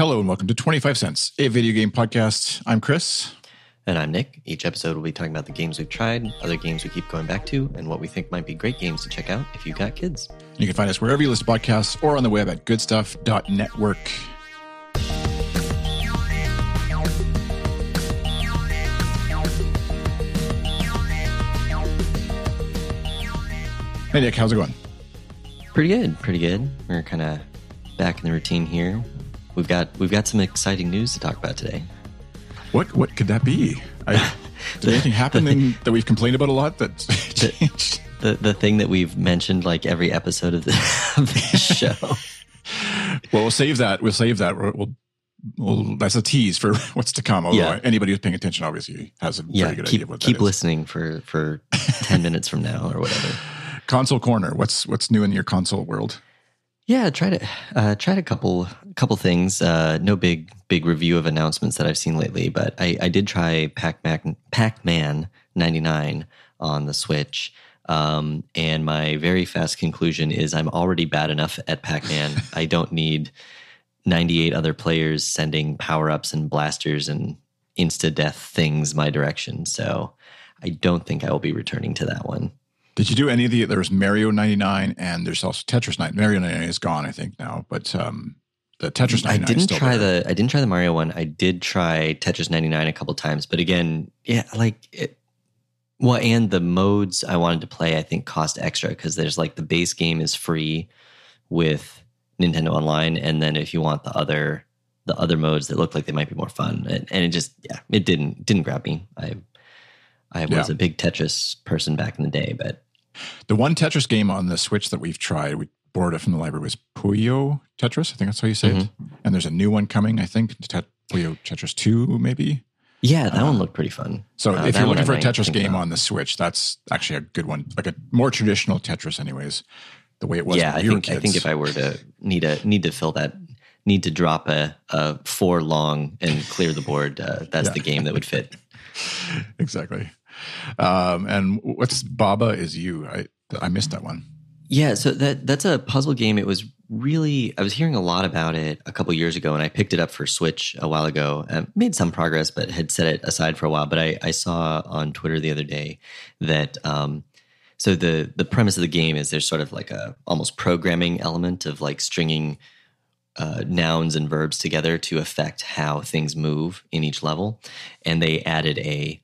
Hello and welcome to 25 Cents, a video game podcast. I'm Chris. And I'm Nick. Each episode we'll be talking about the games we've tried, other games we keep going back to, and what we think might be great games to check out if you've got kids. You can find us wherever you listen to podcasts or on the web at goodstuff.network. Hey Nick, how's it going? Pretty good, pretty good. We're kind of back in the routine here. We've got we've got some exciting news to talk about today. What what could that be? I, did anything happen in, that we've complained about a lot that changed? The the thing that we've mentioned like every episode of, the, of this show. well, we'll save that. We'll save that. We'll, we'll, we'll that's a tease for what's to come. Although yeah. anybody who's paying attention obviously has a yeah, very good keep, idea what keep listening for for ten minutes from now or whatever. Console corner. What's what's new in your console world? Yeah, tried it. Uh, tried a couple couple things. Uh, no big big review of announcements that I've seen lately, but I, I did try Pac Man Pac Man ninety nine on the Switch. Um, and my very fast conclusion is I'm already bad enough at Pac Man. I don't need 98 other players sending power ups and blasters and insta death things my direction. So I don't think I will be returning to that one. Did you do any of the? There was Mario ninety nine, and there's also Tetris nine. Mario ninety nine is gone, I think now, but um, the Tetris. I didn't try there. the. I didn't try the Mario one. I did try Tetris ninety nine a couple times, but again, yeah, like it. Well, and the modes I wanted to play, I think, cost extra because there's like the base game is free with Nintendo Online, and then if you want the other the other modes that look like they might be more fun, and, and it just yeah, it didn't didn't grab me. I I was yeah. a big Tetris person back in the day, but the one Tetris game on the Switch that we've tried, we borrowed it from the library, was Puyo Tetris. I think that's how you say mm-hmm. it. And there's a new one coming, I think, Tet- Puyo Tetris 2, maybe. Yeah, that one looked pretty fun. So uh, if you're looking for a Tetris game on the Switch, that's actually a good one. Like a more traditional Tetris, anyways. The way it was. Yeah, I think I think if I were to need a need to fill that need to drop a, a four long and clear the board, uh, that's yeah. the game that would fit. exactly. Um, and what's Baba is you? I I missed that one. Yeah, so that that's a puzzle game. It was really I was hearing a lot about it a couple years ago, and I picked it up for Switch a while ago. And made some progress, but had set it aside for a while. But I, I saw on Twitter the other day that um, so the the premise of the game is there's sort of like a almost programming element of like stringing uh, nouns and verbs together to affect how things move in each level, and they added a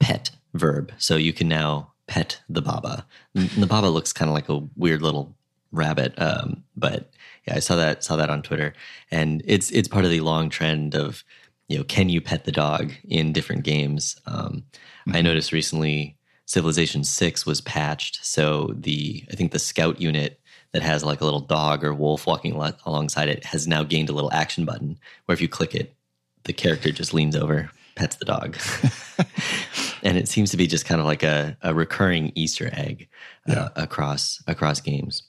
pet verb. So you can now pet the baba. The baba looks kind of like a weird little rabbit, um, but yeah, I saw that saw that on Twitter, and it's it's part of the long trend of you know can you pet the dog in different games. Um, mm-hmm. I noticed recently Civilization Six was patched, so the I think the scout unit that has like a little dog or wolf walking alongside it has now gained a little action button where if you click it, the character just leans over, pets the dog. and it seems to be just kind of like a, a recurring Easter egg uh, yeah. across across games.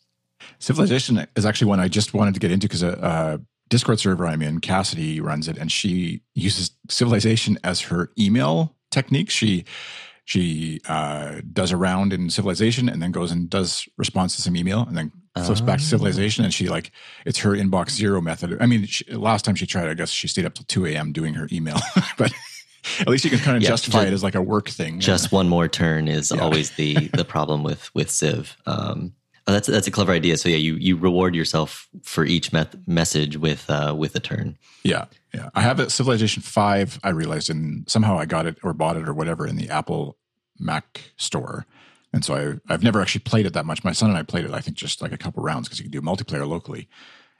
Civilization is actually one I just wanted to get into because a, a, Discord server I'm in, Cassidy runs it, and she uses Civilization as her email technique. She she uh, does a round in Civilization and then goes and does response to some email and then flips back to oh. Civilization and she like it's her inbox zero method. I mean, she, last time she tried, I guess she stayed up till two a.m. doing her email, but at least you can kind of yeah, justify just, it as like a work thing. Just one more turn is yeah. always the the problem with with Civ. Um, oh, that's that's a clever idea. So yeah, you you reward yourself for each message with uh, with a turn. Yeah, yeah. I have it Civilization Five. I realized, and somehow I got it or bought it or whatever in the Apple Mac store. And so I, I've never actually played it that much. My son and I played it, I think, just like a couple rounds because you can do multiplayer locally.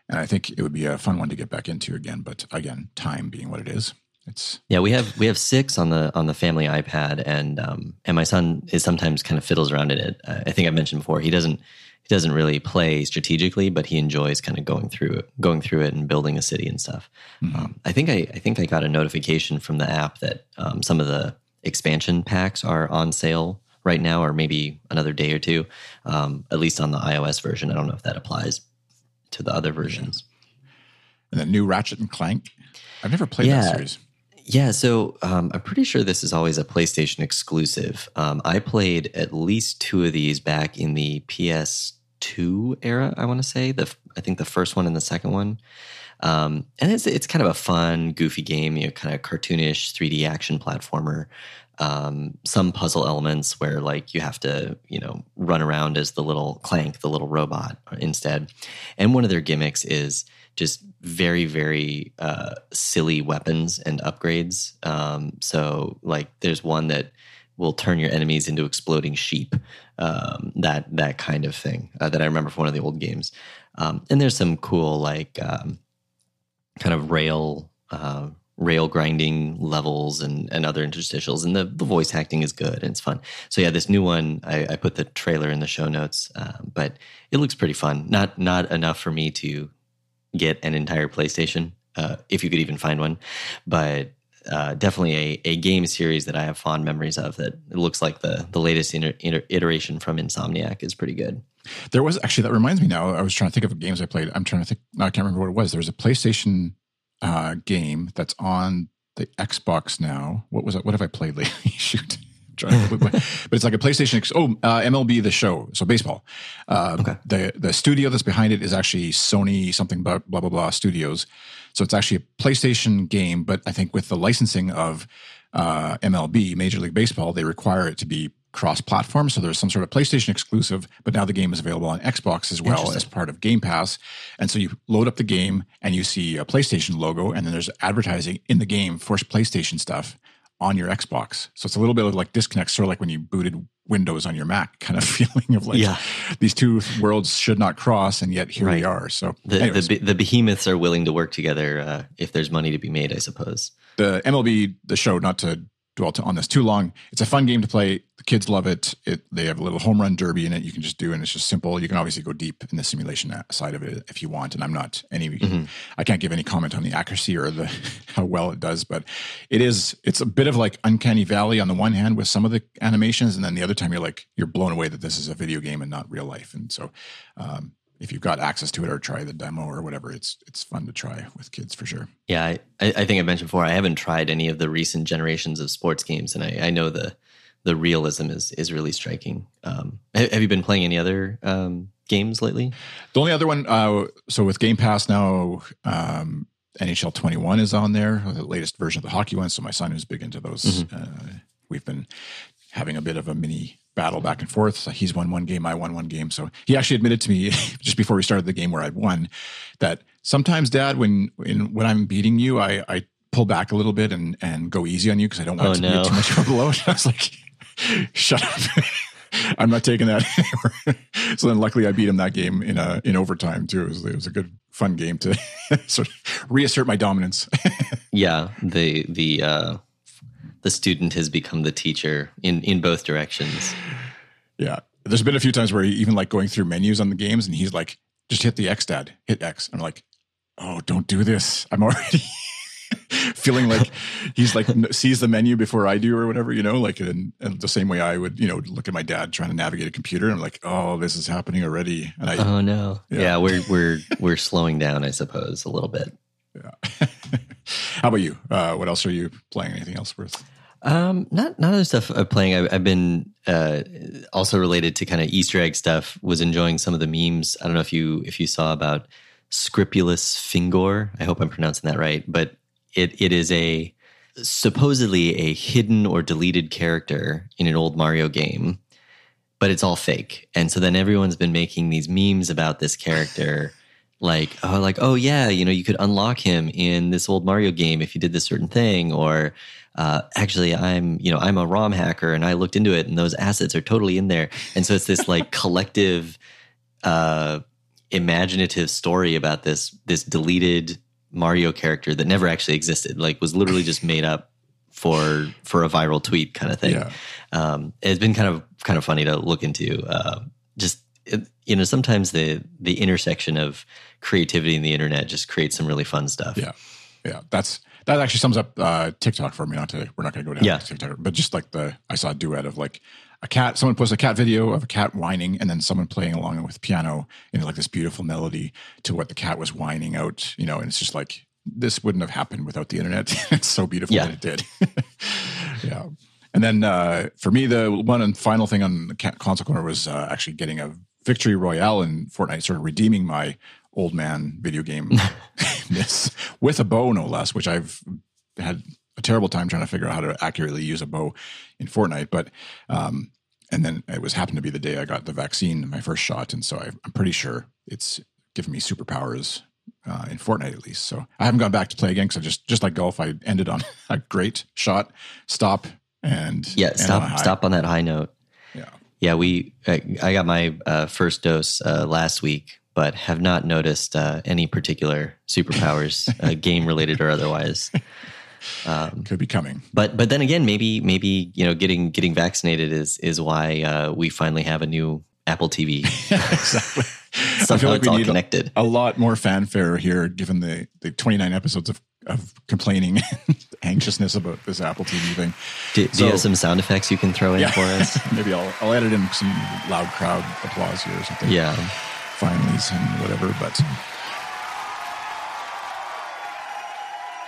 And I think it would be a fun one to get back into again. But again, time being what it is. It's yeah, we have we have six on the on the family iPad, and um, and my son is sometimes kind of fiddles around in it. Uh, I think I mentioned before he doesn't he doesn't really play strategically, but he enjoys kind of going through it, going through it and building a city and stuff. Mm-hmm. Um, I think I I think I got a notification from the app that um, some of the expansion packs are on sale right now, or maybe another day or two. Um, at least on the iOS version, I don't know if that applies to the other versions. And the new Ratchet and Clank. I've never played yeah. that series. Yeah, so um, I'm pretty sure this is always a PlayStation exclusive. Um, I played at least two of these back in the PS two era. I want to say the I think the first one and the second one. Um, and it's it's kind of a fun, goofy game, you know, kind of cartoonish 3D action platformer. Um, some puzzle elements where like you have to, you know, run around as the little Clank, the little robot instead. And one of their gimmicks is just very, very uh, silly weapons and upgrades. Um, so like there's one that will turn your enemies into exploding sheep. Um, that that kind of thing uh, that I remember from one of the old games. Um, and there's some cool like um, kind of rail uh, rail grinding levels and, and other interstitials, and the, the voice acting is good and it's fun. So yeah, this new one I, I put the trailer in the show notes, uh, but it looks pretty fun. Not not enough for me to get an entire PlayStation, uh, if you could even find one, but uh, definitely a, a game series that I have fond memories of. That it looks like the the latest inter, inter, iteration from Insomniac is pretty good. There was actually that reminds me now. I was trying to think of games I played. I'm trying to think. I can't remember what it was. There was a PlayStation uh, game that's on the Xbox now. What was it? What have I played lately? Shoot. But it's like a PlayStation. Oh, uh, MLB the Show, so baseball. Uh, okay. The the studio that's behind it is actually Sony something blah blah blah, blah Studios. So it's actually a PlayStation game, but I think with the licensing of uh, MLB, Major League Baseball, they require it to be cross-platform. So there's some sort of PlayStation exclusive, but now the game is available on Xbox as well as part of Game Pass. And so you load up the game and you see a PlayStation logo, and then there's advertising in the game for PlayStation stuff on your Xbox. So it's a little bit of like disconnect, sort of like when you booted Windows on your Mac kind of feeling of like yeah. these two worlds should not cross, and yet here right. we are. So the, the, the behemoths are willing to work together uh, if there's money to be made, I suppose. The MLB the show, not to dwell on this too long. It's a fun game to play. The kids love it. It they have a little home run derby in it. You can just do, and it's just simple. You can obviously go deep in the simulation side of it if you want. And I'm not any. Mm-hmm. I can't give any comment on the accuracy or the how well it does, but it is. It's a bit of like uncanny valley on the one hand with some of the animations, and then the other time you're like you're blown away that this is a video game and not real life. And so, um, if you've got access to it or try the demo or whatever, it's it's fun to try with kids for sure. Yeah, I, I think I mentioned before I haven't tried any of the recent generations of sports games, and I, I know the the realism is is really striking. Um, have you been playing any other um, games lately? The only other one, uh, so with Game Pass now, um, NHL 21 is on there, the latest version of the hockey one. So my son who's big into those. Mm-hmm. Uh, we've been having a bit of a mini battle back and forth. So he's won one game, I won one game. So he actually admitted to me just before we started the game where I'd won that sometimes, Dad, when when, when I'm beating you, I, I pull back a little bit and and go easy on you because I don't want oh, to no. be too much of a blow. I was like, shut up. I'm not taking that so then luckily I beat him that game in a, in overtime too. It was, it was a good fun game to sort of reassert my dominance. yeah. The, the, uh, the student has become the teacher in in both directions. Yeah, there's been a few times where he, even like going through menus on the games, and he's like, "Just hit the X, Dad. Hit X." I'm like, "Oh, don't do this. I'm already." feeling like he's like sees the menu before I do or whatever, you know, like in, in, the same way I would, you know, look at my dad trying to navigate a computer. And I'm like, oh, this is happening already. And I, oh no, yeah. yeah, we're we're we're slowing down, I suppose, a little bit. Yeah. How about you? Uh, what else are you playing? Anything else worth? Um, not not other stuff I'm playing. I've, I've been uh, also related to kind of Easter egg stuff. Was enjoying some of the memes. I don't know if you if you saw about Scripulous Fingor. I hope I'm pronouncing that right. But it it is a supposedly a hidden or deleted character in an old Mario game, but it's all fake. And so then everyone's been making these memes about this character like oh like oh yeah you know you could unlock him in this old mario game if you did this certain thing or uh, actually i'm you know i'm a rom hacker and i looked into it and those assets are totally in there and so it's this like collective uh, imaginative story about this this deleted mario character that never actually existed like was literally just made up for for a viral tweet kind of thing yeah. um, it's been kind of kind of funny to look into uh, just you know sometimes the the intersection of creativity and the internet just creates some really fun stuff. Yeah, yeah, that's that actually sums up uh, TikTok for me. Not to we're not going to go down yeah. TikTok, but just like the I saw a duet of like a cat. Someone posted a cat video of a cat whining, and then someone playing along with piano in like this beautiful melody to what the cat was whining out. You know, and it's just like this wouldn't have happened without the internet. it's so beautiful yeah. that it did. yeah. And then uh, for me, the one and final thing on the console corner was uh, actually getting a victory royale in Fortnite, sort of redeeming my old man video game miss with a bow, no less, which I've had a terrible time trying to figure out how to accurately use a bow in Fortnite. But um, and then it was happened to be the day I got the vaccine, my first shot, and so I, I'm pretty sure it's given me superpowers uh, in Fortnite at least. So I haven't gone back to play again because I just just like golf, I ended on a great shot, stop, and yeah, stop on stop on that high note. Yeah, Yeah, we I, I got my uh, first dose uh, last week, but have not noticed uh, any particular superpowers, uh, game related or otherwise. Um, could be coming. but but then again, maybe maybe you know getting getting vaccinated is is why uh, we finally have a new Apple TV. exactly. I Somehow feel like it's all connected. a lot more fanfare here, given the the 29 episodes of of complaining, and anxiousness about this Apple TV thing. Do, do you have some sound effects you can throw in Yeah. for us? Maybe I'll I'll edit in some loud crowd applause here or something. Yeah. Finallys and whatever. But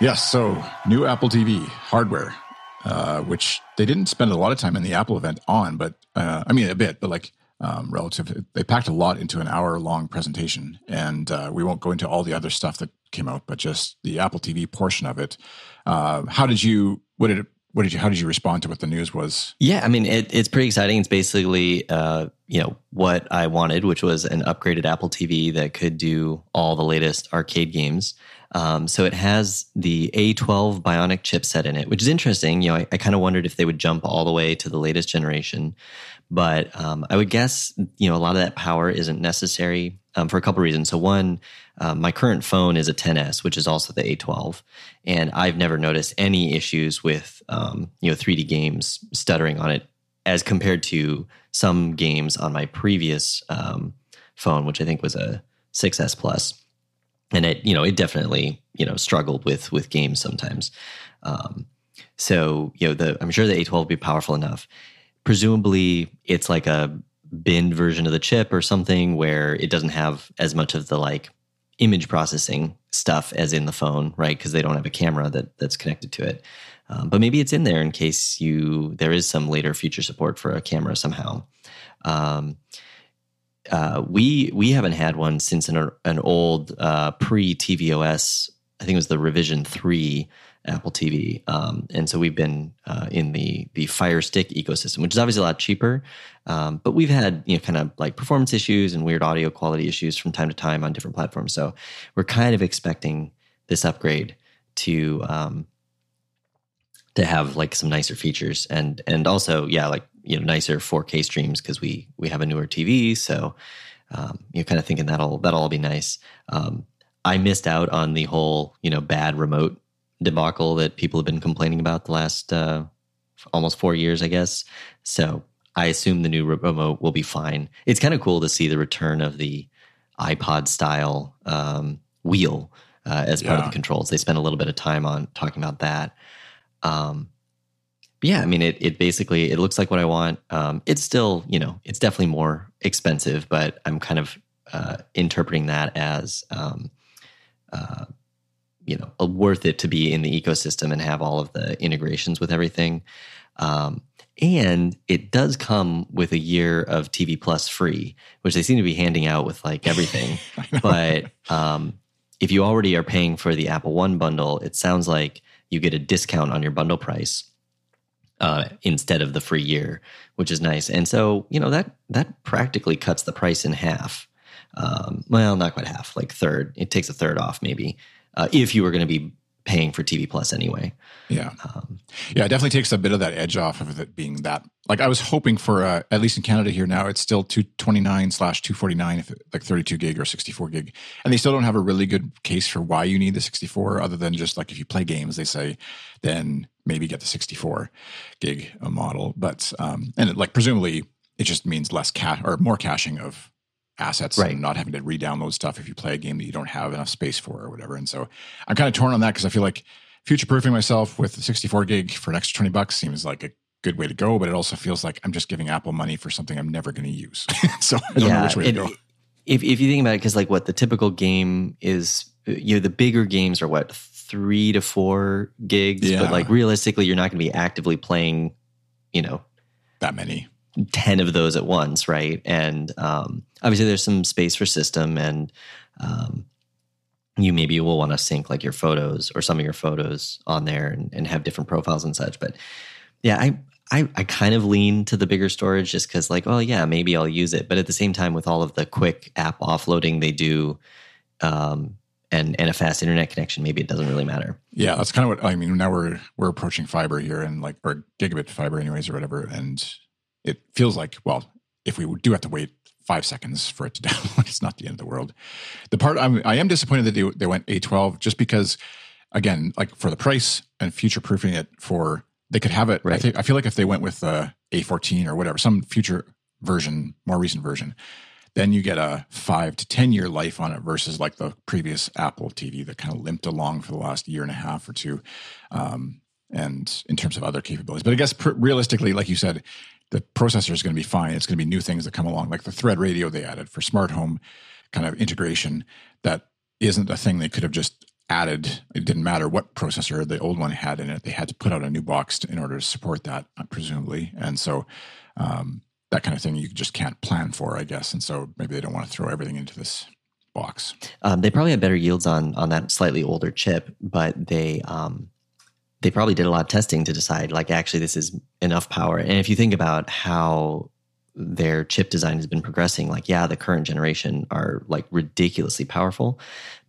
yes, so new Apple TV hardware, uh, which they didn't spend a lot of time in the Apple event on, but uh, I mean a bit, but like um, relative, they packed a lot into an hour long presentation, and uh, we won't go into all the other stuff that came out, but just the Apple TV portion of it. Uh, how did you? What did it? What did you? How did you respond to what the news was? Yeah, I mean it, it's pretty exciting. It's basically uh, you know what I wanted, which was an upgraded Apple TV that could do all the latest arcade games. Um, so it has the A12 Bionic chipset in it, which is interesting. You know, I, I kind of wondered if they would jump all the way to the latest generation, but um, I would guess you know a lot of that power isn't necessary um, for a couple reasons. So one, um, my current phone is a 10s, which is also the A12, and I've never noticed any issues with um, you know 3D games stuttering on it as compared to some games on my previous um, phone, which I think was a 6s plus, and it you know it definitely you know struggled with with games sometimes. Um, so you know the I'm sure the A12 will be powerful enough. Presumably, it's like a binned version of the chip or something where it doesn't have as much of the like image processing stuff as in the phone, right? Because they don't have a camera that that's connected to it. Um, but maybe it's in there in case you there is some later future support for a camera somehow. Um, uh, we we haven't had one since an an old uh, pre tvOS. I think it was the revision three Apple TV, um, and so we've been uh, in the the Fire Stick ecosystem, which is obviously a lot cheaper. Um, but we've had you know kind of like performance issues and weird audio quality issues from time to time on different platforms. So we're kind of expecting this upgrade to um, to have like some nicer features and and also yeah like you know nicer 4K streams because we we have a newer TV. So um, you're kind of thinking that'll that'll all be nice. Um, I missed out on the whole you know bad remote debacle that people have been complaining about the last uh, almost four years, I guess. So I assume the new remote will be fine. It's kind of cool to see the return of the iPod style um, wheel uh, as part of the controls. They spent a little bit of time on talking about that. Um, but yeah, I mean, it it basically it looks like what I want. Um, it's still, you know, it's definitely more expensive, but I'm kind of uh, interpreting that as, um, uh, you know, uh, worth it to be in the ecosystem and have all of the integrations with everything. Um, and it does come with a year of TV Plus free, which they seem to be handing out with like everything. but um, if you already are paying for the Apple One bundle, it sounds like you get a discount on your bundle price uh, instead of the free year, which is nice. And so you know that that practically cuts the price in half. Um, well, not quite half, like third. It takes a third off, maybe, uh, if you were going to be paying for TV Plus anyway. Yeah. Um, Yeah, it definitely takes a bit of that edge off of it being that. Like I was hoping for, uh, at least in Canada here now, it's still two twenty nine slash two forty nine, if it, like thirty two gig or sixty four gig, and they still don't have a really good case for why you need the sixty four, other than just like if you play games, they say, then maybe get the sixty four gig model. But um, and it, like presumably it just means less cache or more caching of assets Right. and not having to re-download stuff if you play a game that you don't have enough space for or whatever. And so I'm kind of torn on that because I feel like future proofing myself with 64 gig for an extra 20 bucks seems like a good way to go, but it also feels like I'm just giving Apple money for something I'm never going to use. so I don't know which way it- to go. If if you think about it, because like what the typical game is, uh, you know, the bigger games are what three to four gigs, Yeah. but like realistically, you're not going to be actively playing, you know, That many. 10 of those at once, right? And um, obviously, there's some space for system, and um, you maybe will want to sync like your photos or some of your photos on there and, and have different profiles and such. But yeah, I, I, I kind of lean to the bigger storage just because, like, oh, yeah, maybe I'll use it. But at the same time, with all of the quick app offloading they do, um, and and a fast internet connection, maybe it doesn't really matter. Yeah, that's kind of what I mean. Now we're we're approaching fiber here, and like or gigabit fiber, anyways, or whatever. And it feels like well, if we do have to wait five seconds for it to download, it's not the end of the world. The part I'm, I am disappointed that they they went A12 just because, again, like for the price and future proofing it for they could have it. Right. I think I feel like if they went with uh, A14 or whatever, some future version, more recent version, then you get a five to 10 year life on it versus like the previous Apple TV that kind of limped along for the last year and a half or two. Um, and in terms of other capabilities, but I guess pr- realistically, like you said, the processor is going to be fine. It's going to be new things that come along, like the Thread radio they added for smart home kind of integration. That isn't a thing they could have just added. It didn't matter what processor the old one had in it. They had to put out a new box to, in order to support that, presumably. And so um, that kind of thing you just can't plan for, I guess. And so maybe they don't want to throw everything into this box. Um, they probably have better yields on on that slightly older chip, but they um, they probably did a lot of testing to decide like actually this is enough power. And if you think about how their chip design has been progressing, like yeah, the current generation are like ridiculously powerful.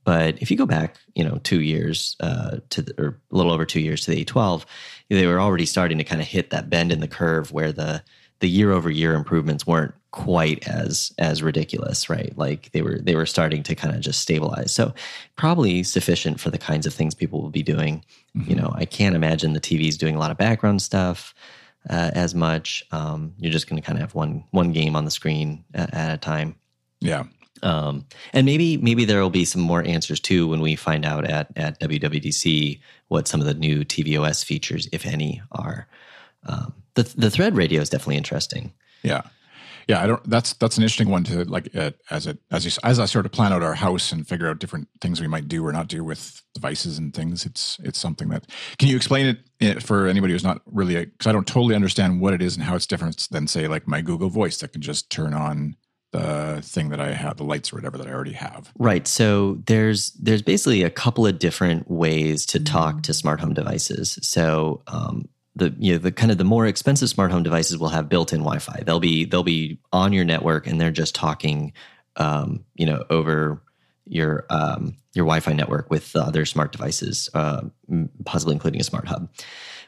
But if you go back, you know, two years uh, to the, or a little over two years to the A12, they were already starting to kind of hit that bend in the curve where the the year over year improvements weren't quite as as ridiculous right? Like they were they were starting to kind of just stabilize. So probably sufficient for the kinds of things people will be doing. Mm-hmm. you know i can't imagine the tv's doing a lot of background stuff uh, as much. Um, you're just going to kind of have one one game on the screen at, at a time. Yeah. Um, and maybe maybe there will be some more answers too when we find out at at WWDC what some of the new tvOS features, if any, are. Um, the the thread radio is definitely interesting. Yeah, yeah. I don't. That's that's an interesting one to like uh, as it as you, as I sort of plan out our house and figure out different things we might do or not do with devices and things. It's it's something that can you explain it eh, for anybody who's not really because I don't totally understand what it is and how it's different than say like my Google Voice that can just turn on the thing that I have, the lights or whatever that I already have. Right. So there's there's basically a couple of different ways to talk to smart home devices. So um, the you know the kind of the more expensive smart home devices will have built-in Wi-Fi. They'll be they'll be on your network and they're just talking, um, you know, over your um, your Wi-Fi network with other smart devices, uh, possibly including a smart hub.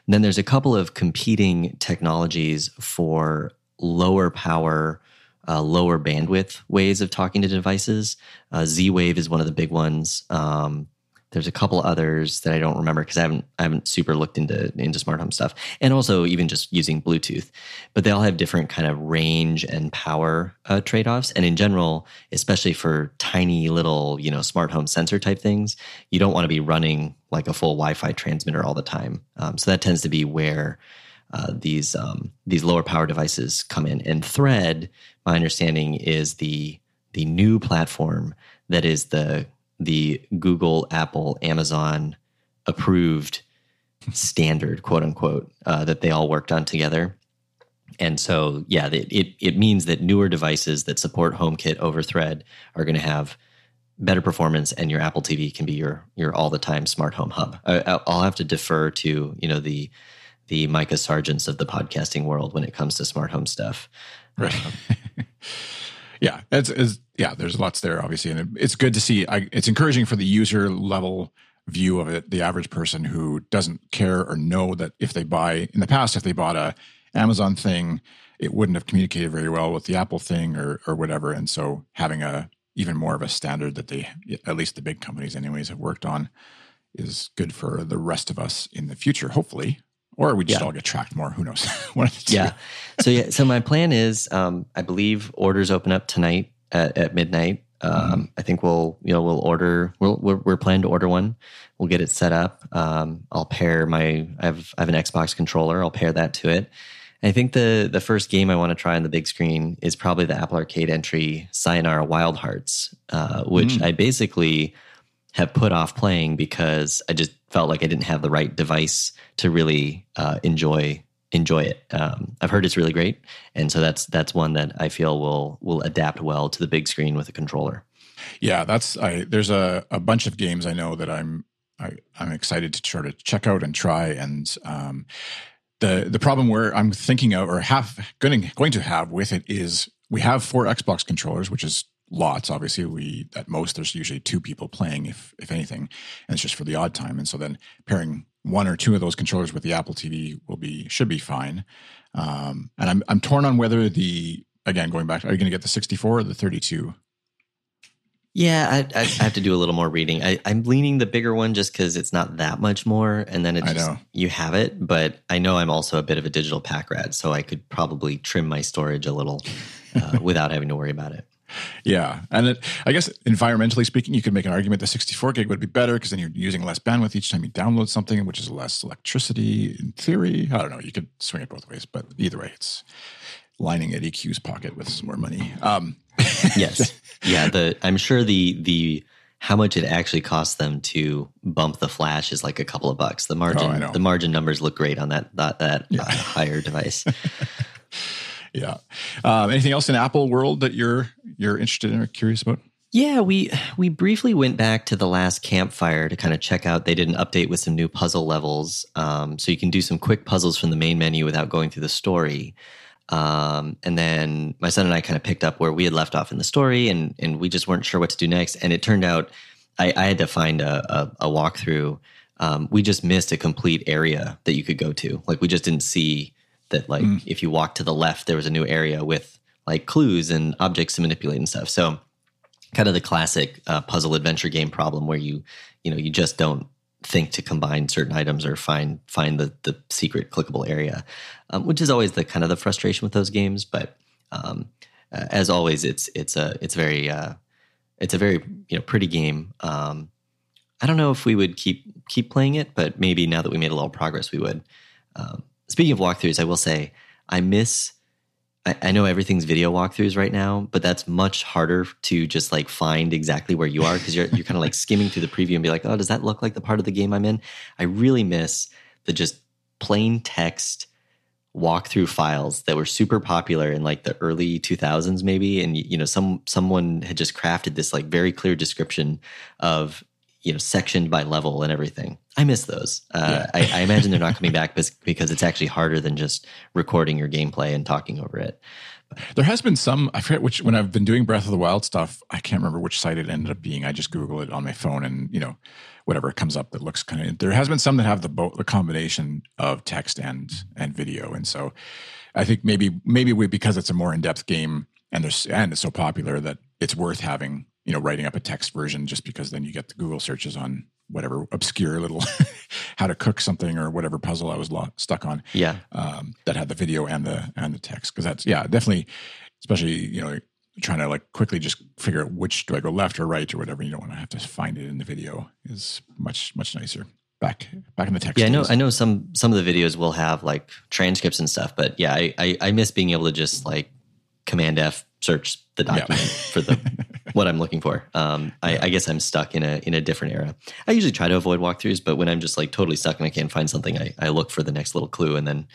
And then there's a couple of competing technologies for lower power, uh, lower bandwidth ways of talking to devices. Uh, Z-Wave is one of the big ones. Um, there's a couple others that I don't remember because I haven't I haven't super looked into into smart home stuff, and also even just using Bluetooth. But they all have different kind of range and power uh, trade offs. And in general, especially for tiny little you know smart home sensor type things, you don't want to be running like a full Wi-Fi transmitter all the time. Um, so that tends to be where uh, these um, these lower power devices come in. And Thread, my understanding, is the the new platform that is the the Google, Apple, Amazon approved standard, quote unquote, uh, that they all worked on together. And so, yeah, it, it, it means that newer devices that support HomeKit over Thread are going to have better performance, and your Apple TV can be your your all the time smart home hub. I, will have to defer to you know the the Mikah Sargents of the podcasting world when it comes to smart home stuff. Right. Um, yeah, it's, it's, yeah. There's lots there, obviously, and it's good to see. I, it's encouraging for the user level view of it, the average person who doesn't care or know that if they buy in the past, if they bought a Amazon thing, it wouldn't have communicated very well with the Apple thing or or whatever. And so having a even more of a standard that they, at least the big companies, anyways, have worked on, is good for the rest of us in the future. Hopefully, or we just yeah. all get tracked more. Who knows? yeah. So yeah. So my plan is, um, I believe orders open up tonight at, at midnight. Um, mm-hmm. I think we'll you know we'll order. We'll, we're we're planning to order one. We'll get it set up. Um, I'll pair my. I have I have an Xbox controller. I'll pair that to it. I think the the first game I want to try on the big screen is probably the Apple Arcade entry Sayonara Wild Hearts, uh, which mm. I basically have put off playing because I just felt like I didn't have the right device to really uh, enjoy enjoy it. Um, I've heard it's really great, and so that's that's one that I feel will will adapt well to the big screen with a controller. Yeah, that's I. There's a, a bunch of games I know that I'm I, I'm excited to try to check out and try. And um, the the problem where I'm thinking of or have going going to have with it is we have four Xbox controllers, which is lots. Obviously, we at most there's usually two people playing, if if anything, and it's just for the odd time. And so then pairing one or two of those controllers with the Apple TV will be should be fine. Um, and I'm I'm torn on whether the again going back, are you going to get the 64 or the 32? Yeah, I, I, have to do a little more reading. I, am leaning the bigger one just because it's not that much more, and then it just, you have it. But I know I'm also a bit of a digital pack rat, so I could probably trim my storage a little uh, without having to worry about it. Yeah, and it, I guess environmentally speaking, you could make an argument that 64 gig would be better because then you're using less bandwidth each time you download something, which is less electricity. In theory, I don't know. You could swing it both ways, but either way, it's lining Eddy Cue's pocket with some more money. Um, yes, yeah. The I'm sure the the how much it actually costs them to bump the flash is like a couple of bucks. The margin oh, the margin numbers look great on that that, that yeah. uh, higher device. yeah. Um, anything else in Apple world that you're you're interested in or curious about? Yeah, we we briefly went back to the last campfire to kind of check out. They did an update with some new puzzle levels, um, so you can do some quick puzzles from the main menu without going through the story. Um, and then my son and I kind of picked up where we had left off in the story, and and we just weren't sure what to do next. And it turned out I, I had to find a, a, a walkthrough. Um, we just missed a complete area that you could go to. Like we just didn't see that. Like mm. if you walk to the left, there was a new area with like clues and objects to manipulate and stuff. So kind of the classic uh, puzzle adventure game problem where you you know you just don't think to combine certain items or find find the the secret clickable area, um, which is always the kind of the frustration with those games. But um, uh, as always, it's it's a it's very uh, it's a very you know pretty game. Um, I don't know if we would keep keep playing it, but maybe now that we made a little progress, we would. Speaking of walkthroughs, I will say I miss I, I, know everything's video walkthroughs right now, but that's much harder to just like find exactly where you are because you're you're kind of like skimming through the preview and be like, oh, does that look like the part of the game I'm in? I really miss the just plain text walkthrough files that were super popular in like the early 2000s maybe and you know some someone had just crafted this like very clear description of you know sectioned by level and everything i miss those. Uh, yeah. I, I, imagine they're not coming back because it's actually harder than just recording your gameplay and talking over it. There has been some i forget which when i've been doing breath of the wild stuff i can't remember which site it ended up being. I just google it on my phone and you know whatever comes up that looks kind of there has been some that have the both the combination of text and and video. And so i think maybe maybe we because it's a more in-depth game and there's and it's so popular that it's worth having you know, writing up a text version just because then you get the Google searches on whatever obscure little how to cook something or whatever puzzle I was lo- stuck on. Yeah, um, that had the video and the and the text because that's yeah definitely, especially you know trying to like quickly just figure out which do I go left or right or whatever. You don't want to have to find it in the video is much much nicer. Back back in the text. Yeah, I know. I know some some of the videos will have like transcripts and stuff, but yeah, I I, I miss being able to just like Command F search the document yeah. for the what I'm looking for. Um, I, I, guess I'm stuck in a in a different era. I usually try to avoid walkthroughs, but when I'm just like totally stuck and I can't find something, I, I look for the next little clue and then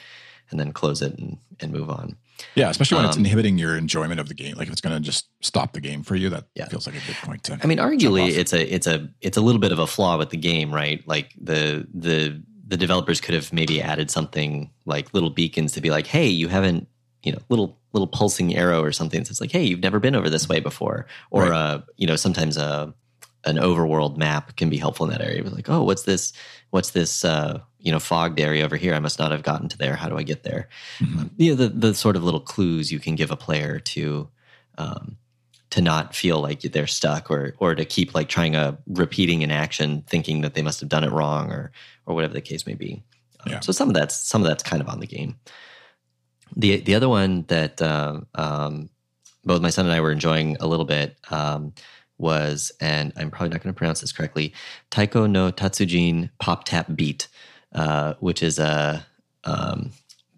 and then close it and, and move on. Yeah, especially when um, it's inhibiting your enjoyment of the game. Like if it's going to just stop the game for you, that yeah. feels like a good point to. I mean, arguably, it's a it's a it's a little bit of a flaw with the game, right? Like the the the developers could have maybe added something like little beacons to be like, hey, you haven't you know little little pulsing arrow or something that's like, hey, you've never been over this way before, or right. uh, you know, sometimes a uh, an overworld map can be helpful in that area. But like, oh, what's this? What's this? Uh, you know, fogged area over here. I must not have gotten to there. How do I get there? Mm-hmm. Um, you know, the the sort of little clues you can give a player to. Um, to not feel like they're stuck or or to keep like trying a repeating an action thinking that they must have done it wrong or or whatever the case may be um, yeah. so some of that's some of that's kind of on the game the the other one that uh, um, both my son and I were enjoying a little bit um, was, and I'm probably not going to pronounce this correctly, Taiko no Tatsujin Pop Tap Beat, uh, which is a um,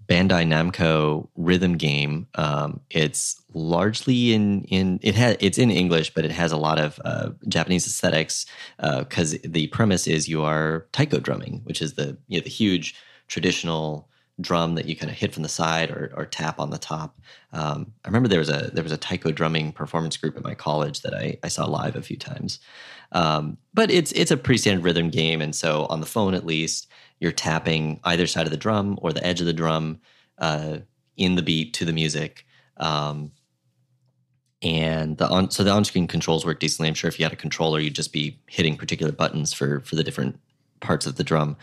Bandai Namco rhythm game. Um, it's largely in in it has it's in English, but it has a lot of uh, Japanese aesthetics because uh, the premise is you are taiko drumming, which is the you know, the huge traditional drum that you kind of hit from the side or, or tap on the top. Um, I remember there was a there was a taiko drumming performance group at my college that I, I saw live a few times. Um, but it's it's a pretty standard rhythm game, and so on the phone at least, you're tapping either side of the drum or the edge of the drum uh, in the beat to the music. Um, and the on so the on-screen controls work decently. I'm sure if you had a controller, you'd just be hitting particular buttons for for the different parts of the drum.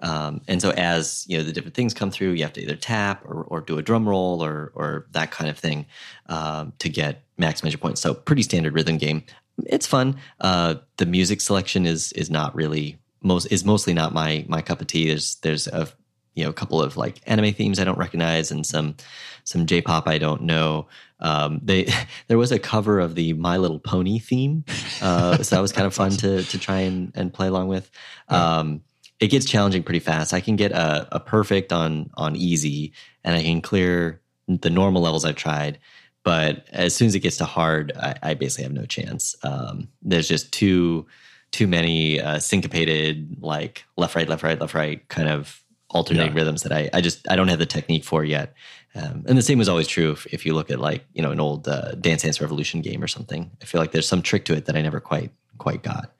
Um, and so as you know the different things come through, you have to either tap or, or do a drum roll or or that kind of thing um, to get max measure points. So pretty standard rhythm game. It's fun. Uh, the music selection is is not really most is mostly not my my cup of tea. There's there's a you know a couple of like anime themes I don't recognize and some some J-pop I don't know. Um, they there was a cover of the My Little Pony theme, uh, so that was kind of fun to to try and, and play along with. Um, it gets challenging pretty fast. I can get a, a perfect on on easy, and I can clear the normal levels I've tried. But as soon as it gets to hard, I, I basically have no chance. Um, there's just too too many uh, syncopated, like left right left right left right kind of alternating yeah. rhythms that I, I just I don't have the technique for yet. Um, and the same was always true if, if, you look at like you know an old uh, Dance Dance Revolution game or something. I feel like there's some trick to it that I never quite quite got.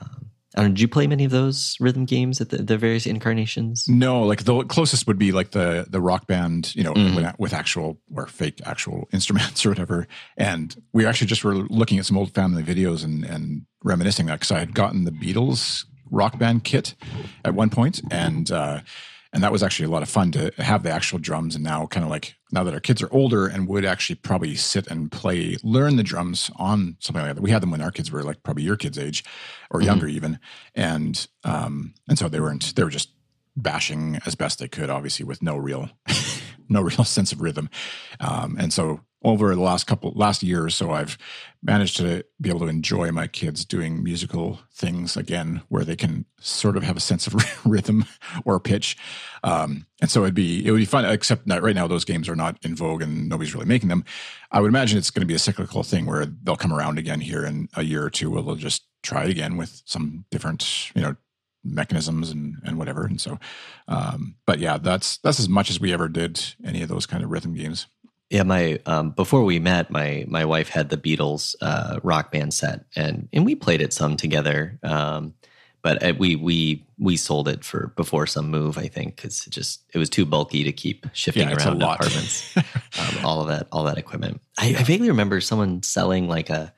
Um, I don't, did you play many of those rhythm games at the, the, various incarnations? No, like the closest would be like the the rock band, you know, mm-hmm. with, with, actual or fake actual instruments or whatever. And we actually just were looking at some old family videos and and reminiscing that because I had gotten the Beatles rock band kit at one point and. uh and that was actually a lot of fun to have the actual drums and now kind of like now that our kids are older and would actually probably sit and play learn the drums on something like that we had them when our kids were like probably your kids age or mm-hmm. younger even and um and so they weren't they were just bashing as best they could obviously with no real no real sense of rhythm um and so over the last couple last year or so i've managed to be able to enjoy my kids doing musical things again where they can sort of have a sense of rhythm or pitch. Um, and so it'd be it would be fun except that right now those games are not in vogue and nobody's really making them. I would imagine it's going to be a cyclical thing where they'll come around again here in a year or two where they'll just try it again with some different you know mechanisms and and whatever. And so um, but yeah that's that's as much as we ever did any of those kind of rhythm games yeah, my um, before we met, my my wife had the Beatles uh, rock band set, and and we played it some together. Um, but uh, we we we sold it for before some move, I think, because it just it was too bulky to keep shifting yeah, around apartments. um, all of that all that equipment. I, I, vaguely remember someone selling like a,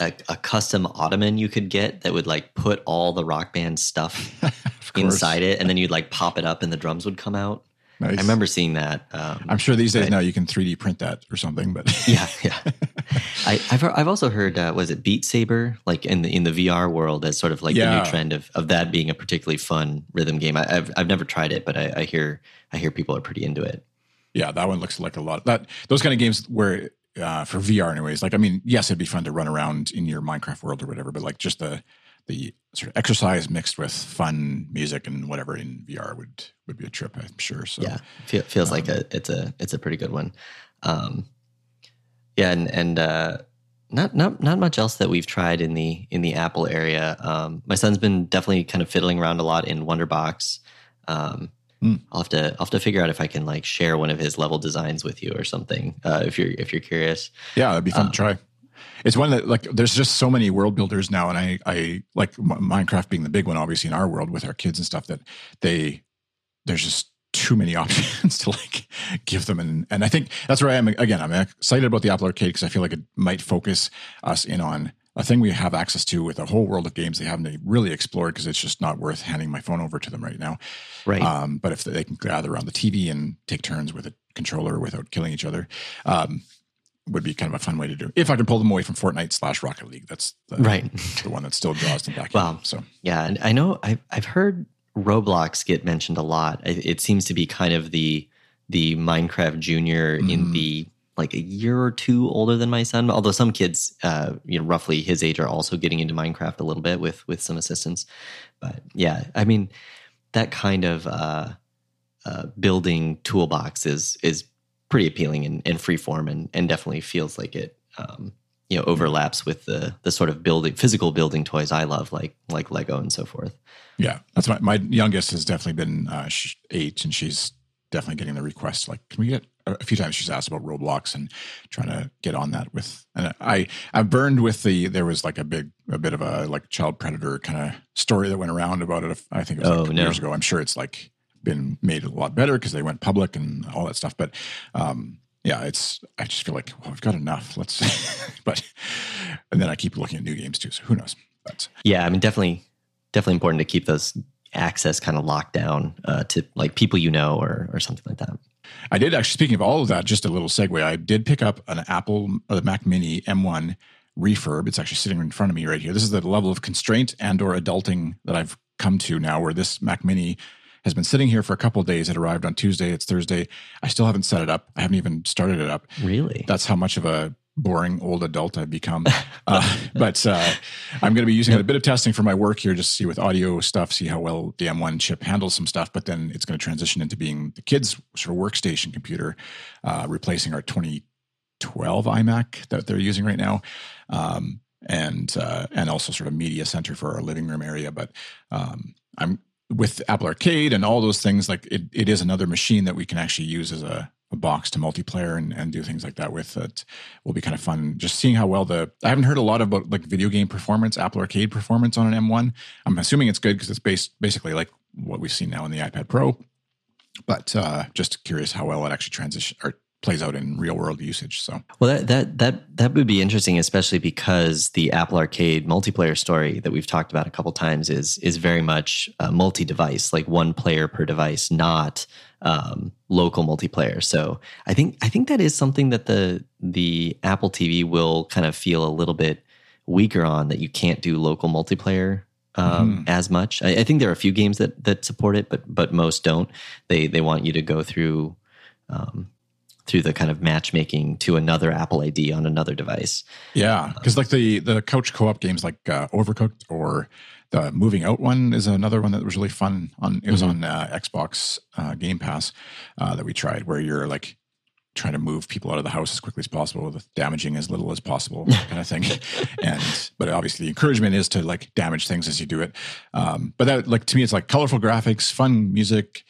a, a custom ottoman you could get that would like put all the rock band stuff inside it, and then you'd like pop it up, and the drums would come out. Nice. I remember seeing that. Um, I'm sure these days now you can 3D print that or something, but yeah, yeah. I, have I've also heard uh, was it Beat Saber like in the in the VR world as sort of like yeah. the new trend of of that being a particularly fun rhythm game. I, have I've never tried it, but I, I hear I hear people are pretty into it. Yeah, that one looks like a lot. That those kind of games where uh, for VR, anyways. Like, I mean, yes, it'd be fun to run around in your Minecraft world or whatever, but like just the the sort of exercise mixed with fun music and whatever in VR would would be a trip, I'm sure. So yeah, Feel, feels um, like a it's a it's a pretty good one. Um, yeah, and and uh, not not not much else that we've tried in the in the Apple area. Um, my son's been definitely kind of fiddling around a lot in Wonderbox. Um, mm. I'll have to I'll have to figure out if I can like share one of his level designs with you or something. Uh, if you're if you're curious, yeah, that'd be fun to um, try it's one that like there's just so many world builders now and i i like minecraft being the big one obviously in our world with our kids and stuff that they there's just too many options to like give them and and i think that's where i am again i'm excited about the apple arcade because i feel like it might focus us in on a thing we have access to with a whole world of games they haven't really explored because it's just not worth handing my phone over to them right now. Right. Um, but if they can gather around the tv and take turns with a controller without killing each other um, would be kind of a fun way to do. It. If I can pull them away from Fortnite slash Rocket League, that's the, right. the one that still draws them back. well, in, so yeah, and I know I've I've heard Roblox get mentioned a lot. It, it seems to be kind of the the Minecraft Junior mm. in mm-hmm. the like a year or two older than my son. Although some kids, uh, you know, roughly his age, are also getting into Minecraft a little bit with with some assistance. But yeah, I mean, that kind of uh, uh, building toolbox is is pretty appealing and, and free form and, and definitely feels like it um, you know overlaps with the the sort of building physical building toys I love like like Lego and so forth. Yeah, that's my my youngest has definitely been uh, eight and she's definitely getting the request. Like, can we get a few times she's asked about Roblox and trying to get on that with. And I I burned with the there was like a big a bit of a like child predator kind of story that went around about it. I think it was like Oh, no. years ago. I'm sure it's like been made a lot better because they went public and all that stuff. But um, yeah, it's I just feel like well, we've got enough. Let's. but and then I keep looking at new games too. So who knows? But Yeah, I mean, definitely, definitely important to keep those access kind of locked down uh, to like people you know or or something like that. I did actually. Speaking of all of that, just a little segue. I did pick up an Apple uh, Mac Mini M1 refurb. It's actually sitting in front of me right here. This is the level of constraint and or adulting that I've come to now, where this Mac Mini has been sitting here for a couple of days. It arrived on Tuesday. It's Thursday. I still haven't set it up. I haven't even started it up. Really? That's how much of a boring old adult I've become. Uh, but uh, I'm going to be using it a bit of testing for my work here, just to see with audio stuff, see how well the M1 chip handles some stuff. But then it's going to transition into being the kids' sort of workstation computer, uh, replacing our 2012 iMac that they're using right now. Um, and uh, and also sort of media center for our living room area. But um, I'm with Apple Arcade and all those things. Like it, it is another machine that we can actually use as a, a box to multiplayer and, and do things like that with. It will be kind of fun. Just seeing how well the I haven't heard a lot about like video game performance, Apple Arcade performance on an M1. I'm assuming it's good because it's based basically like what we've seen now in the iPad Pro. But uh, just curious how well it actually transition or plays out in real world usage. So Well, that that that that would be interesting, especially because the Apple Arcade multiplayer story that we've talked about a couple times is is very much uh, multi-device, like one player per device, not um, local multiplayer. So I think I think that is something that the the Apple TV will kind of feel a little bit weaker on that you can't do local multiplayer um, as much. I, I think there are a few games that that support it, but but most don't. They they want you to go through. Um, through the kind of matchmaking to another Apple ID on another device. Yeah, because like the the couch co-op games like uh, Overcooked or the Moving Out one is another one that was really fun. On it was on uh, Xbox uh, Game Pass uh, that we tried, where you're like trying to move people out of the house as quickly as possible with damaging as little as possible kind of thing and but obviously the encouragement is to like damage things as you do it um, but that like to me it's like colorful graphics fun music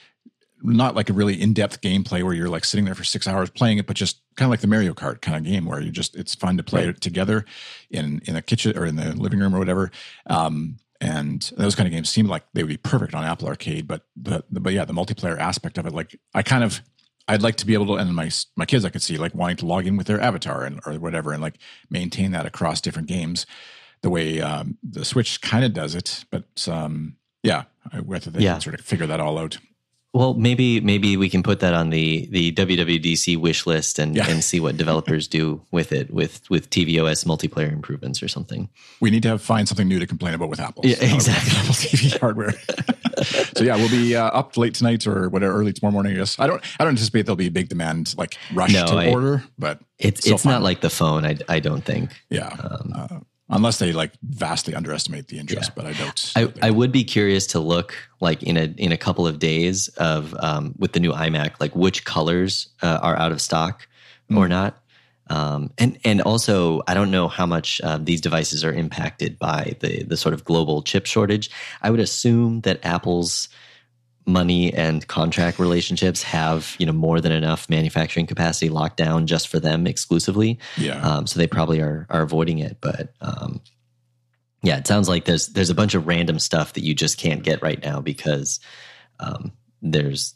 not like a really in-depth gameplay where you're like sitting there for six hours playing it, but just kind of like the Mario Kart kind of game where you just it's fun to play it together in in a kitchen or in the living room or whatever. Um, and those kind of games seem like they would be perfect on Apple Arcade, but but but yeah, the multiplayer aspect of it, like I kind of I'd like to be able to, and my my kids I could see like wanting to log in with their avatar and or whatever, and like maintain that across different games, the way um, the Switch kind of does it. But um, yeah, I- whether they Yeah. can sort of figure that all out. Well, maybe maybe we can put that on the the WWDC wish list and, Yeah. and see what developers do with it with with tvOS multiplayer improvements or something. we need to have, find something new to complain about with Apple. Yeah, exactly. Apple TV hardware. so yeah, we'll be uh, up late tonight or whatever, early tomorrow morning. I guess I don't. I don't anticipate there'll be a big demand like rush No, to I- order, but It's it's not like the phone. I I don't think. yeah, uh, unless they like vastly underestimate the interest. But I doubt. I, I would be curious to look like in a in a couple of days of um, with the new iMac, like which colors uh, are out of stock or not. Um, and and also, I don't know how much uh, these devices are impacted by the the sort of global chip shortage. I would assume that Apple's money and contract relationships have you know more than enough manufacturing capacity locked down just for them exclusively. yeah, Um, so they probably are are avoiding it. But um, yeah, it sounds like there's there's a bunch of random stuff that you just can't get right now because um, there's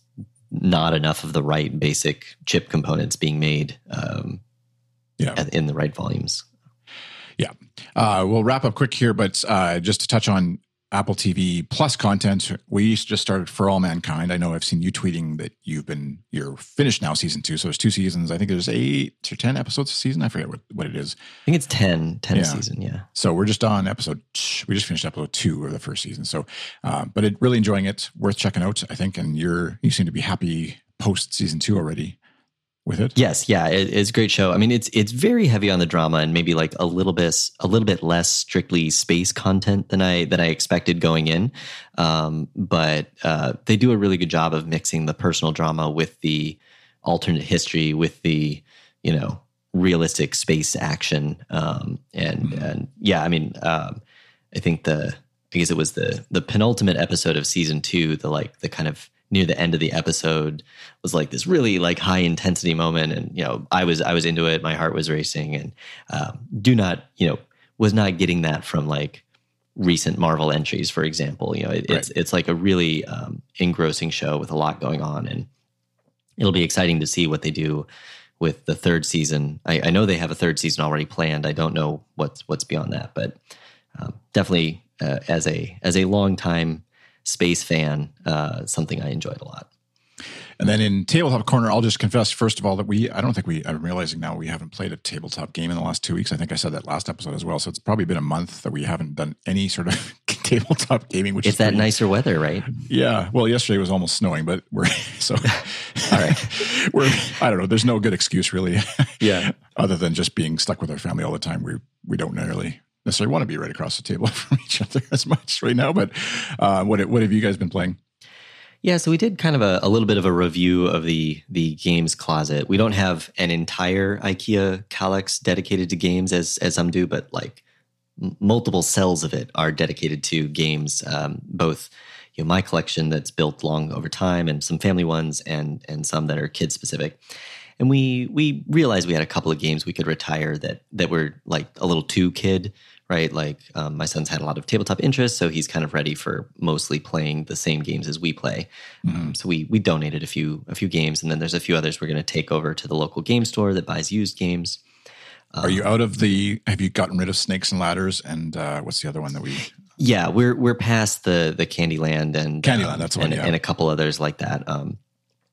not enough of the right basic chip components being made um, yeah. at- in the right volumes. Yeah. Uh, we'll wrap up quick here, but uh, just to touch on Apple TV Plus content, we just started For All Mankind. I know I've seen you tweeting that you've been, you're finished now, season two. So there's two seasons. I think there's eight or 10 episodes a season. I forget what, what it is. I think it's 10, 10 Yeah. a season. Yeah. So we're just on episode, we just finished episode two of the first season. So, uh, but it really enjoying it, worth checking out, I think. And you're, you seem to be happy post season two already with it. Yes, yeah, it, it's a great show. I mean, it's it's very heavy on the drama and maybe like a little bit a little bit less strictly space content than I than I expected going in. Um, but uh, they do a really good job of mixing the personal drama with the alternate history, with the you know realistic space action. Um, and and yeah, I mean, um, I think the I guess it was the the penultimate episode of season two, the like the kind of near the end of the episode was like this really like high intensity moment, and you know I was I was into it. My heart was racing, and um, do not you know was not getting that from like recent Marvel entries, for example. You know, it, right. it's it's like a really um, engrossing show with a lot going on, and it'll be exciting to see what they do with the third season. I, I know they have a third season already planned. I don't know what's what's beyond that, but um, definitely uh, as a as a long time space fan, uh, something I enjoyed a lot. And then in tabletop corner, I'll just confess first of all that we I don't think we I'm realizing now we haven't played a tabletop game in the last two weeks. I think I said that last episode as well. So it's probably been a month that we haven't done any sort of tabletop gaming. Which it's that pretty, nicer weather, right? Yeah. Well, yesterday was almost snowing, but we're so all right. we're I don't know. There's no good excuse really. yeah. Other than just being stuck with our family all the time, we we don't nearly necessarily want to be right across the table from each other as much right now. But uh, what what have you guys been playing? Yeah, so we did kind of a, a, little bit of a review of the the games closet. We don't have an entire IKEA Kallax dedicated to games as as some do, but like m- multiple cells of it are dedicated to games. Um, both you know my collection that's built long over time, and some family ones, and and some that are kid specific. And we we realized we had a couple of games we could retire that that were like a little too kid right? Like um, my son's had a lot of tabletop interest, so he's kind of ready for mostly playing the same games as we play. Mm-hmm. Um, so we we donated a few a few games, and then there's a few others we're going to take over to the local game store that buys used games. Um, Are you out of the? Have you gotten rid of snakes and ladders? And uh, what's the other one that we? Yeah, we're we're past the the Candyland and Candyland. that's one, and, yeah. and a couple others like that. Um,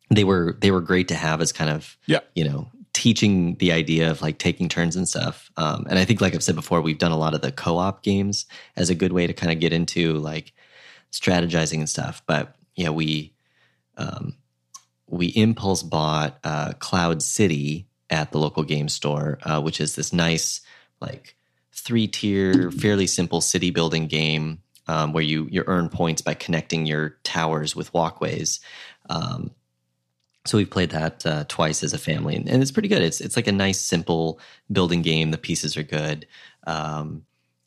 they were they were great to have as kind of yeah you know teaching the idea of like taking turns and stuff. Um, and I think, like I've said before, we've done a lot of the co-op games as a good way to kind of get into like strategizing and stuff. But yeah, we um, we impulse bought uh, Cloud City at the local game store, uh, which is this nice like three tier, fairly simple city building game um, where you you earn points by connecting your towers with walkways. Um, so we've played that uh, twice as a family, and, and, it's pretty good. It's it's like a nice, simple building game. The pieces are good. Um,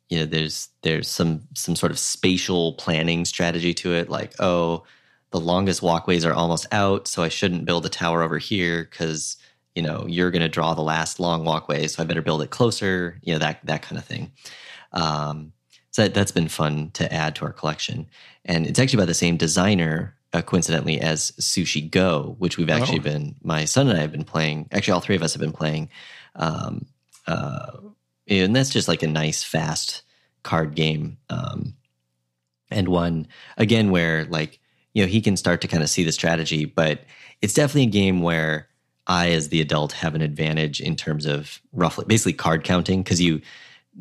you know, there's there's some some sort of spatial planning strategy to it. Like, oh, the longest walkways are almost out, so I shouldn't build a tower over here because you know you're going to draw the last long walkway, so I better build it closer. You know that that kind of thing. Um, so that, that's been fun to add to our collection, and it's actually by the same designer uh, coincidentally as Sushi Go, which we've actually oh. been my son and I have been playing. Actually, all three of us have been playing, um, uh, and that's just like a nice fast card game, um, and one again where like you know he can start to kind of see the strategy, but it's definitely a game where I, as the adult, have an advantage in terms of roughly basically card counting because you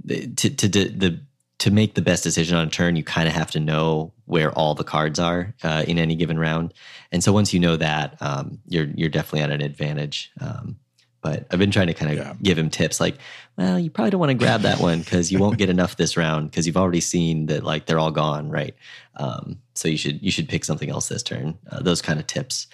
to to the to make the best decision on a turn, you kind of have to know where all the cards are uh, in any given round. And so once you know that, um, you're you're definitely at an advantage. Um, but I've been trying to kind of yeah. give him tips like, well, you probably don't want to grab that one because you won't get enough this round because you've already seen that like they're all gone, right? Um, so you should you should pick something else this turn. Uh, those kind of tips.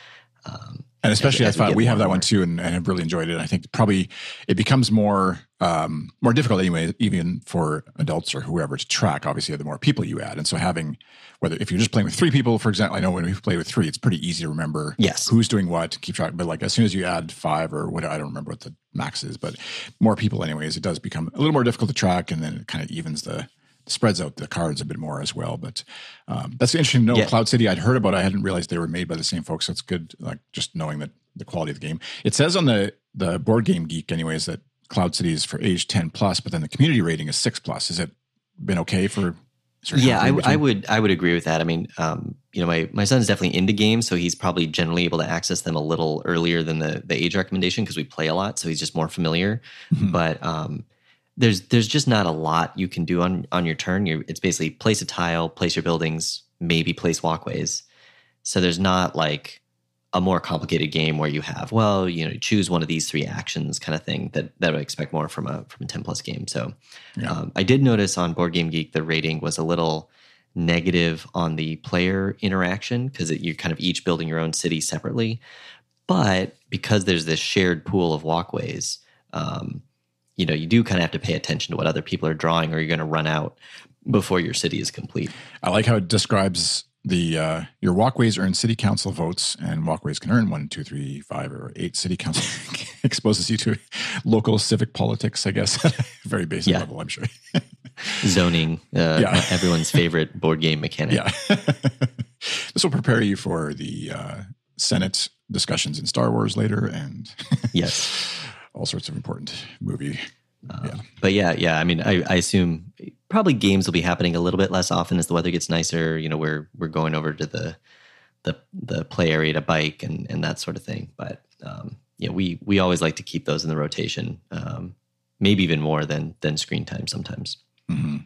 Um, and especially as, as we, we have that one too, and, and have really enjoyed it. I think probably it becomes more um, more difficult anyway, even for adults or whoever to track. Obviously, the more people you add, and so having whether if you're just playing with three people, for example, I know when we play with three, it's pretty easy to remember yes who's doing what, keep track. But like as soon as you add five or what, I don't remember what the max is, but more people, anyways, it does become a little more difficult to track, and then it kind of evens the spreads out the cards a bit more as well. But um, that's interesting to know. Yeah. Cloud City, I'd heard about. It. I hadn't realized they were made by the same folks. That's good. Like just knowing that the quality of the game. It says on the the board game geek, anyways, that Cloud City is for age ten plus, but then the community rating is six plus. Has it been okay for? Yeah, I, I, would I would agree with that. I mean, um, you know, my my son's definitely into games, so he's probably generally able to access them a little earlier than the the age recommendation because we play a lot, so he's just more familiar. Mm-hmm. But um, there's there's just not a lot you can do on on your turn. You're, it's basically place a tile, place your buildings, maybe place walkways. So there's not like a more complicated game where you have well, you know, choose one of these three actions kind of thing that that I expect more from a from a ten plus game. So yeah. um, I did notice on Board Game Geek the rating was a little negative on the player interaction because you're kind of each building your own city separately. But because there's this shared pool of walkways, um, you know, you do kind of have to pay attention to what other people are drawing, or you're going to run out before your city is complete. I like how it describes the uh, your walkways earn city council votes, and walkways can earn one, two, three, five, or eight city council. exposes you to local civic politics, I guess, at a very basic Yeah. level. I'm sure. Zoning, uh, Yeah. everyone's favorite board game mechanic. yeah, this will prepare you for the uh, Senate discussions in Star Wars later, and Yes. All sorts of important movie. Um, But yeah, yeah. I mean, I, I assume probably games will be happening a little bit less often as the weather gets nicer. You know, we're we're going over to the the the play area to bike and and that sort of thing. But um, yeah, we we always like to keep those in the rotation. Um, maybe even more than than screen time sometimes. hmm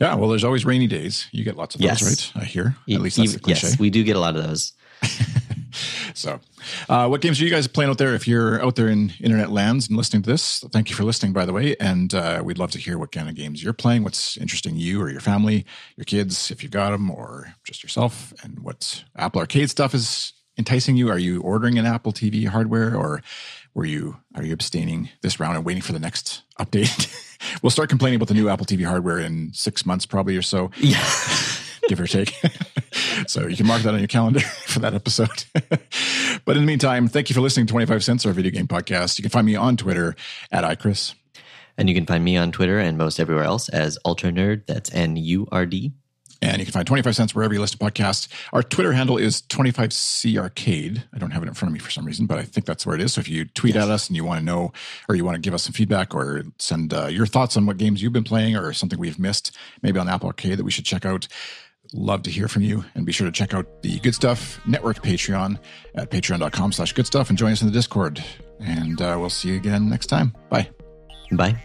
Yeah, well, there's always rainy days. You get lots of those, Yes. right? I hear. At least that's e- the cliche. Yes, we do get a lot of those. So, uh, what games are you guys playing out there? If you're out there in internet lands and listening to this, thank you for listening, by the way. And uh, we'd love to hear what kind of games you're playing, what's interesting you or your family, your kids, if you've got them, or just yourself, and what Apple Arcade stuff is enticing you. Are you ordering an Apple TV hardware, or were you are you abstaining this round and waiting for the next update? we'll start complaining about the new Apple TV hardware in six months, probably or so Yeah. Give or take. so you can mark that on your calendar for that episode. but in the meantime, thank you for listening to 25 Cents, our video game podcast. You can find me on Twitter at iChris. And you can find me on Twitter and most everywhere else as Ultra Nerd. That's N U R D. And you can find 25 Cents wherever you listen to podcasts. Our Twitter handle is 25C Arcade. I don't have it in front of me for some reason, but I think that's where it is. So if you tweet at us and you want to know, or you want to give us some feedback or send uh, your thoughts on what games you've been playing or something we've missed, maybe on Apple Arcade that we should check out, love to hear from you. And be sure to check out the Good Stuff Network Patreon at patreon.com slash good stuff and join us in the Discord. And uh, we'll see you again next time. Bye. Bye.